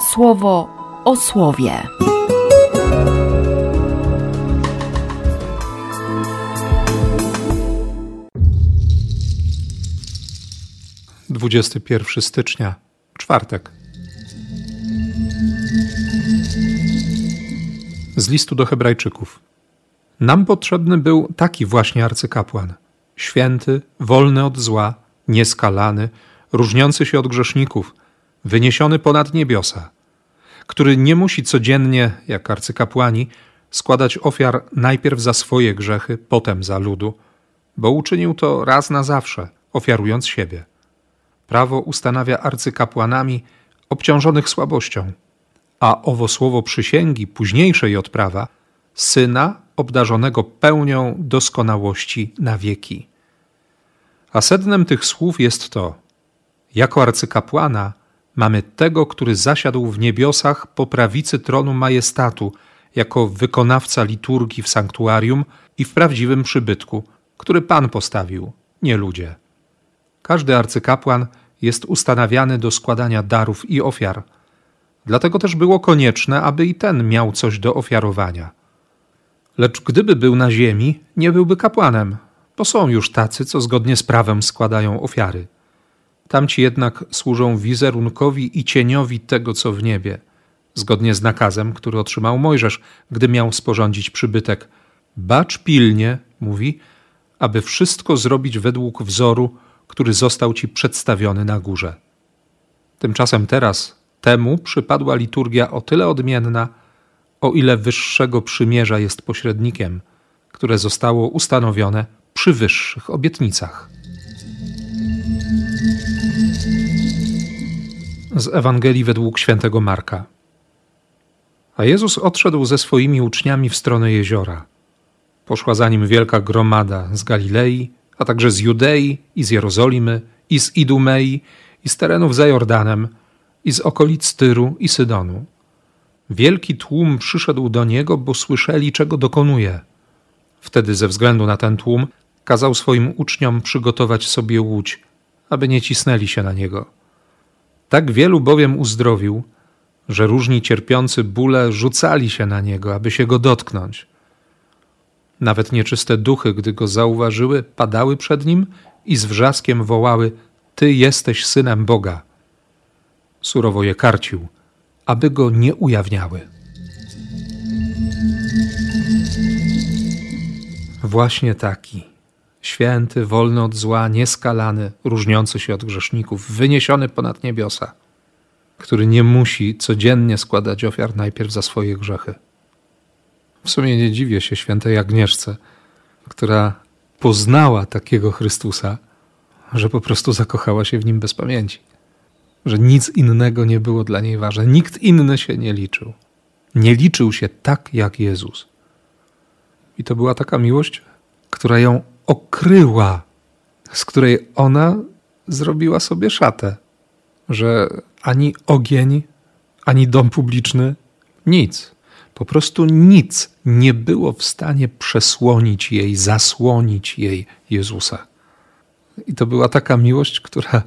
słowo o słowie. Dwudziesty pierwszy stycznia, czwartek. Z listu do Hebrajczyków. Nam potrzebny był taki właśnie arcykapłan. Święty, wolny od zła, nieskalany, różniący się od grzeszników, wyniesiony ponad niebiosa, który nie musi codziennie, jak arcykapłani, składać ofiar najpierw za swoje grzechy, potem za ludu, bo uczynił to raz na zawsze, ofiarując siebie. Prawo ustanawia arcykapłanami obciążonych słabością, a owo słowo przysięgi późniejszej od prawa syna obdarzonego pełnią doskonałości na wieki. A sednem tych słów jest to: jako arcykapłana mamy tego, który zasiadł w niebiosach po prawicy tronu majestatu, jako wykonawca liturgii w sanktuarium i w prawdziwym przybytku, który Pan postawił, nie ludzie. Każdy arcykapłan jest ustanawiany do składania darów i ofiar. Dlatego też było konieczne, aby i ten miał coś do ofiarowania. Lecz gdyby był na ziemi, nie byłby kapłanem, bo są już tacy, co zgodnie z prawem składają ofiary. Tamci jednak służą wizerunkowi i cieniowi tego, co w niebie, zgodnie z nakazem, który otrzymał Mojżesz, gdy miał sporządzić przybytek. Bacz pilnie, mówi, aby wszystko zrobić według wzoru, który został ci przedstawiony na górze. Tymczasem teraz temu przypadła liturgia o tyle odmienna, o ile wyższego przymierza jest pośrednikiem, które zostało ustanowione przy wyższych obietnicach. Z Ewangelii według świętego Marka. A Jezus odszedł ze swoimi uczniami w stronę jeziora. Poszła za nim wielka gromada z Galilei, a także z Judei i z Jerozolimy, i z Idumei, i z terenów za Jordanem, i z okolic Tyru i Sydonu. Wielki tłum przyszedł do niego, bo słyszeli, czego dokonuje. Wtedy, ze względu na ten tłum, kazał swoim uczniom przygotować sobie łódź, aby nie cisnęli się na niego. Tak wielu bowiem uzdrowił, że różni cierpiący bóle rzucali się na niego, aby się go dotknąć. Nawet nieczyste duchy, gdy go zauważyły, padały przed nim i z wrzaskiem wołały: Ty jesteś synem Boga. Surowo je karcił, aby go nie ujawniały. Właśnie taki święty, wolny od zła, nieskalany, różniący się od grzeszników, wyniesiony ponad niebiosa, który nie musi codziennie składać ofiar najpierw za swoje grzechy. W sumie nie dziwię się świętej Agnieszce, która poznała takiego Chrystusa, że po prostu zakochała się w nim bez pamięci. Że nic innego nie było dla niej ważne, nikt inny się nie liczył. Nie liczył się tak jak Jezus. I to była taka miłość, która ją okryła, z której ona zrobiła sobie szatę, że ani ogień, ani dom publiczny, nic, po prostu nic nie było w stanie przesłonić jej, zasłonić jej Jezusa. I to była taka miłość, która,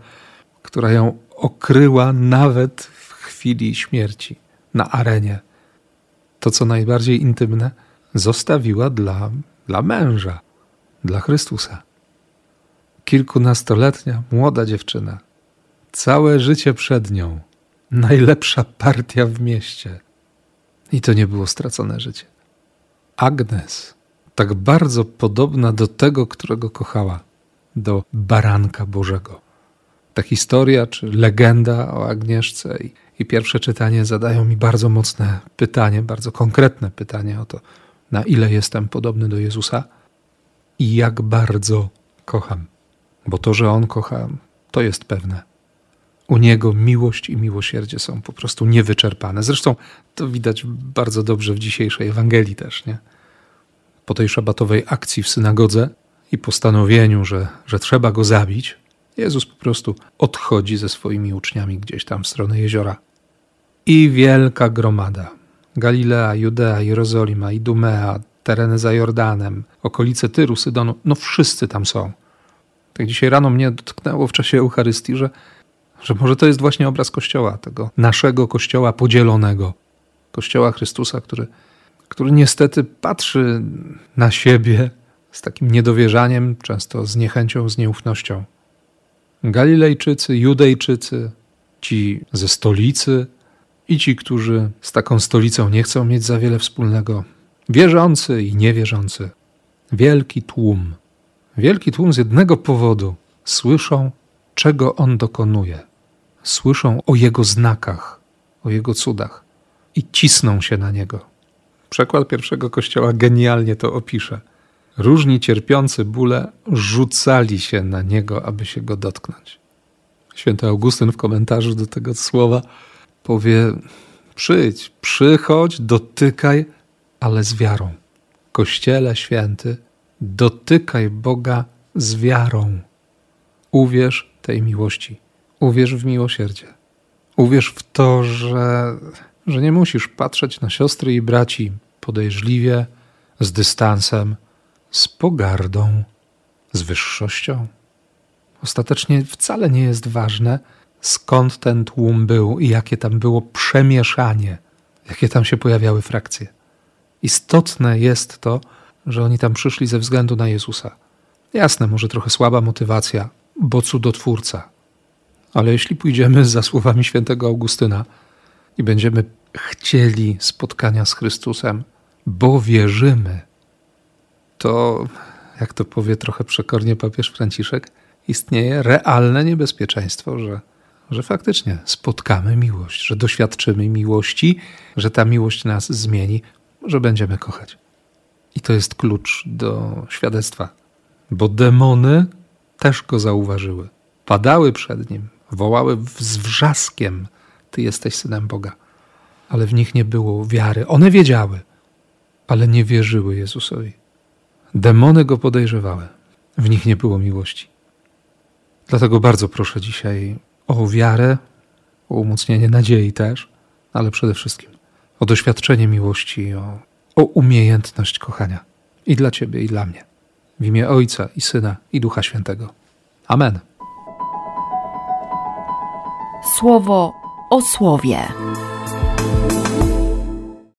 która ją okryła nawet w chwili śmierci, na arenie. To, co najbardziej intymne, zostawiła dla, dla męża dla Chrystusa. Kilkunastoletnia, młoda dziewczyna, całe życie przed nią, najlepsza partia w mieście. I to nie było stracone życie. Agnes, tak bardzo podobna do tego, którego kochała, do baranka Bożego. Ta historia czy legenda o Agnieszce i, i pierwsze czytanie zadają mi bardzo mocne pytanie, bardzo konkretne pytanie o to, na ile jestem podobny do Jezusa i jak bardzo kocham. Bo to, że On kocha, to jest pewne. U Niego miłość i miłosierdzie są po prostu niewyczerpane. Zresztą to widać bardzo dobrze w dzisiejszej Ewangelii też, nie? Po tej szabatowej akcji w synagodze i postanowieniu, że, że trzeba go zabić, Jezus po prostu odchodzi ze swoimi uczniami gdzieś tam w stronę jeziora. I wielka gromada. Galilea, Judea, Jerozolima, Idumea, tereny za Jordanem, okolice Tyru, Sydonu, no wszyscy tam są. Tak dzisiaj rano mnie dotknęło w czasie Eucharystii, że, Że może to jest właśnie obraz Kościoła, tego naszego Kościoła podzielonego. Kościoła Chrystusa, który, który niestety patrzy na siebie z takim niedowierzaniem, często z niechęcią, z nieufnością. Galilejczycy, Judejczycy, ci ze stolicy i ci, którzy z taką stolicą nie chcą mieć za wiele wspólnego, wierzący i niewierzący. Wielki tłum. Wielki tłum z jednego powodu słyszą, czego on dokonuje. Słyszą o jego znakach, o jego cudach i cisną się na niego. Przekład pierwszego kościoła genialnie to opisze. Różni cierpiący bóle rzucali się na niego, aby się go dotknąć. Święty Augustyn w komentarzu do tego słowa powie: Przyjdź, przychodź, dotykaj, ale z wiarą. Kościele święty, dotykaj Boga z wiarą. Uwierz tej miłości, uwierz w miłosierdzie. Uwierz w to, że, że nie musisz patrzeć na siostry i braci podejrzliwie, z dystansem, z pogardą, z wyższością. Ostatecznie wcale nie jest ważne, skąd ten tłum był i jakie tam było przemieszanie, jakie tam się pojawiały frakcje. Istotne jest to, że oni tam przyszli ze względu na Jezusa. Jasne, może trochę słaba motywacja, bo cudotwórca. Ale jeśli pójdziemy za słowami świętego Augustyna i będziemy chcieli spotkania z Chrystusem, bo wierzymy, to, jak to powie trochę przekornie papież Franciszek, istnieje realne niebezpieczeństwo, że, że faktycznie spotkamy miłość, że doświadczymy miłości, że ta miłość nas zmieni, że będziemy kochać. I to jest klucz do świadectwa, bo demony też go zauważyły. Padały przed nim, wołały z wrzaskiem: Ty jesteś synem Boga. Ale w nich nie było wiary. One wiedziały, ale nie wierzyły Jezusowi. Demony go podejrzewały. W nich nie było miłości. Dlatego bardzo proszę dzisiaj o wiarę, o umocnienie nadziei też, ale przede wszystkim o doświadczenie miłości, o, o umiejętność kochania. I dla Ciebie, i dla mnie. W imię Ojca, i Syna, i Ducha Świętego. Amen. Słowo o słowie.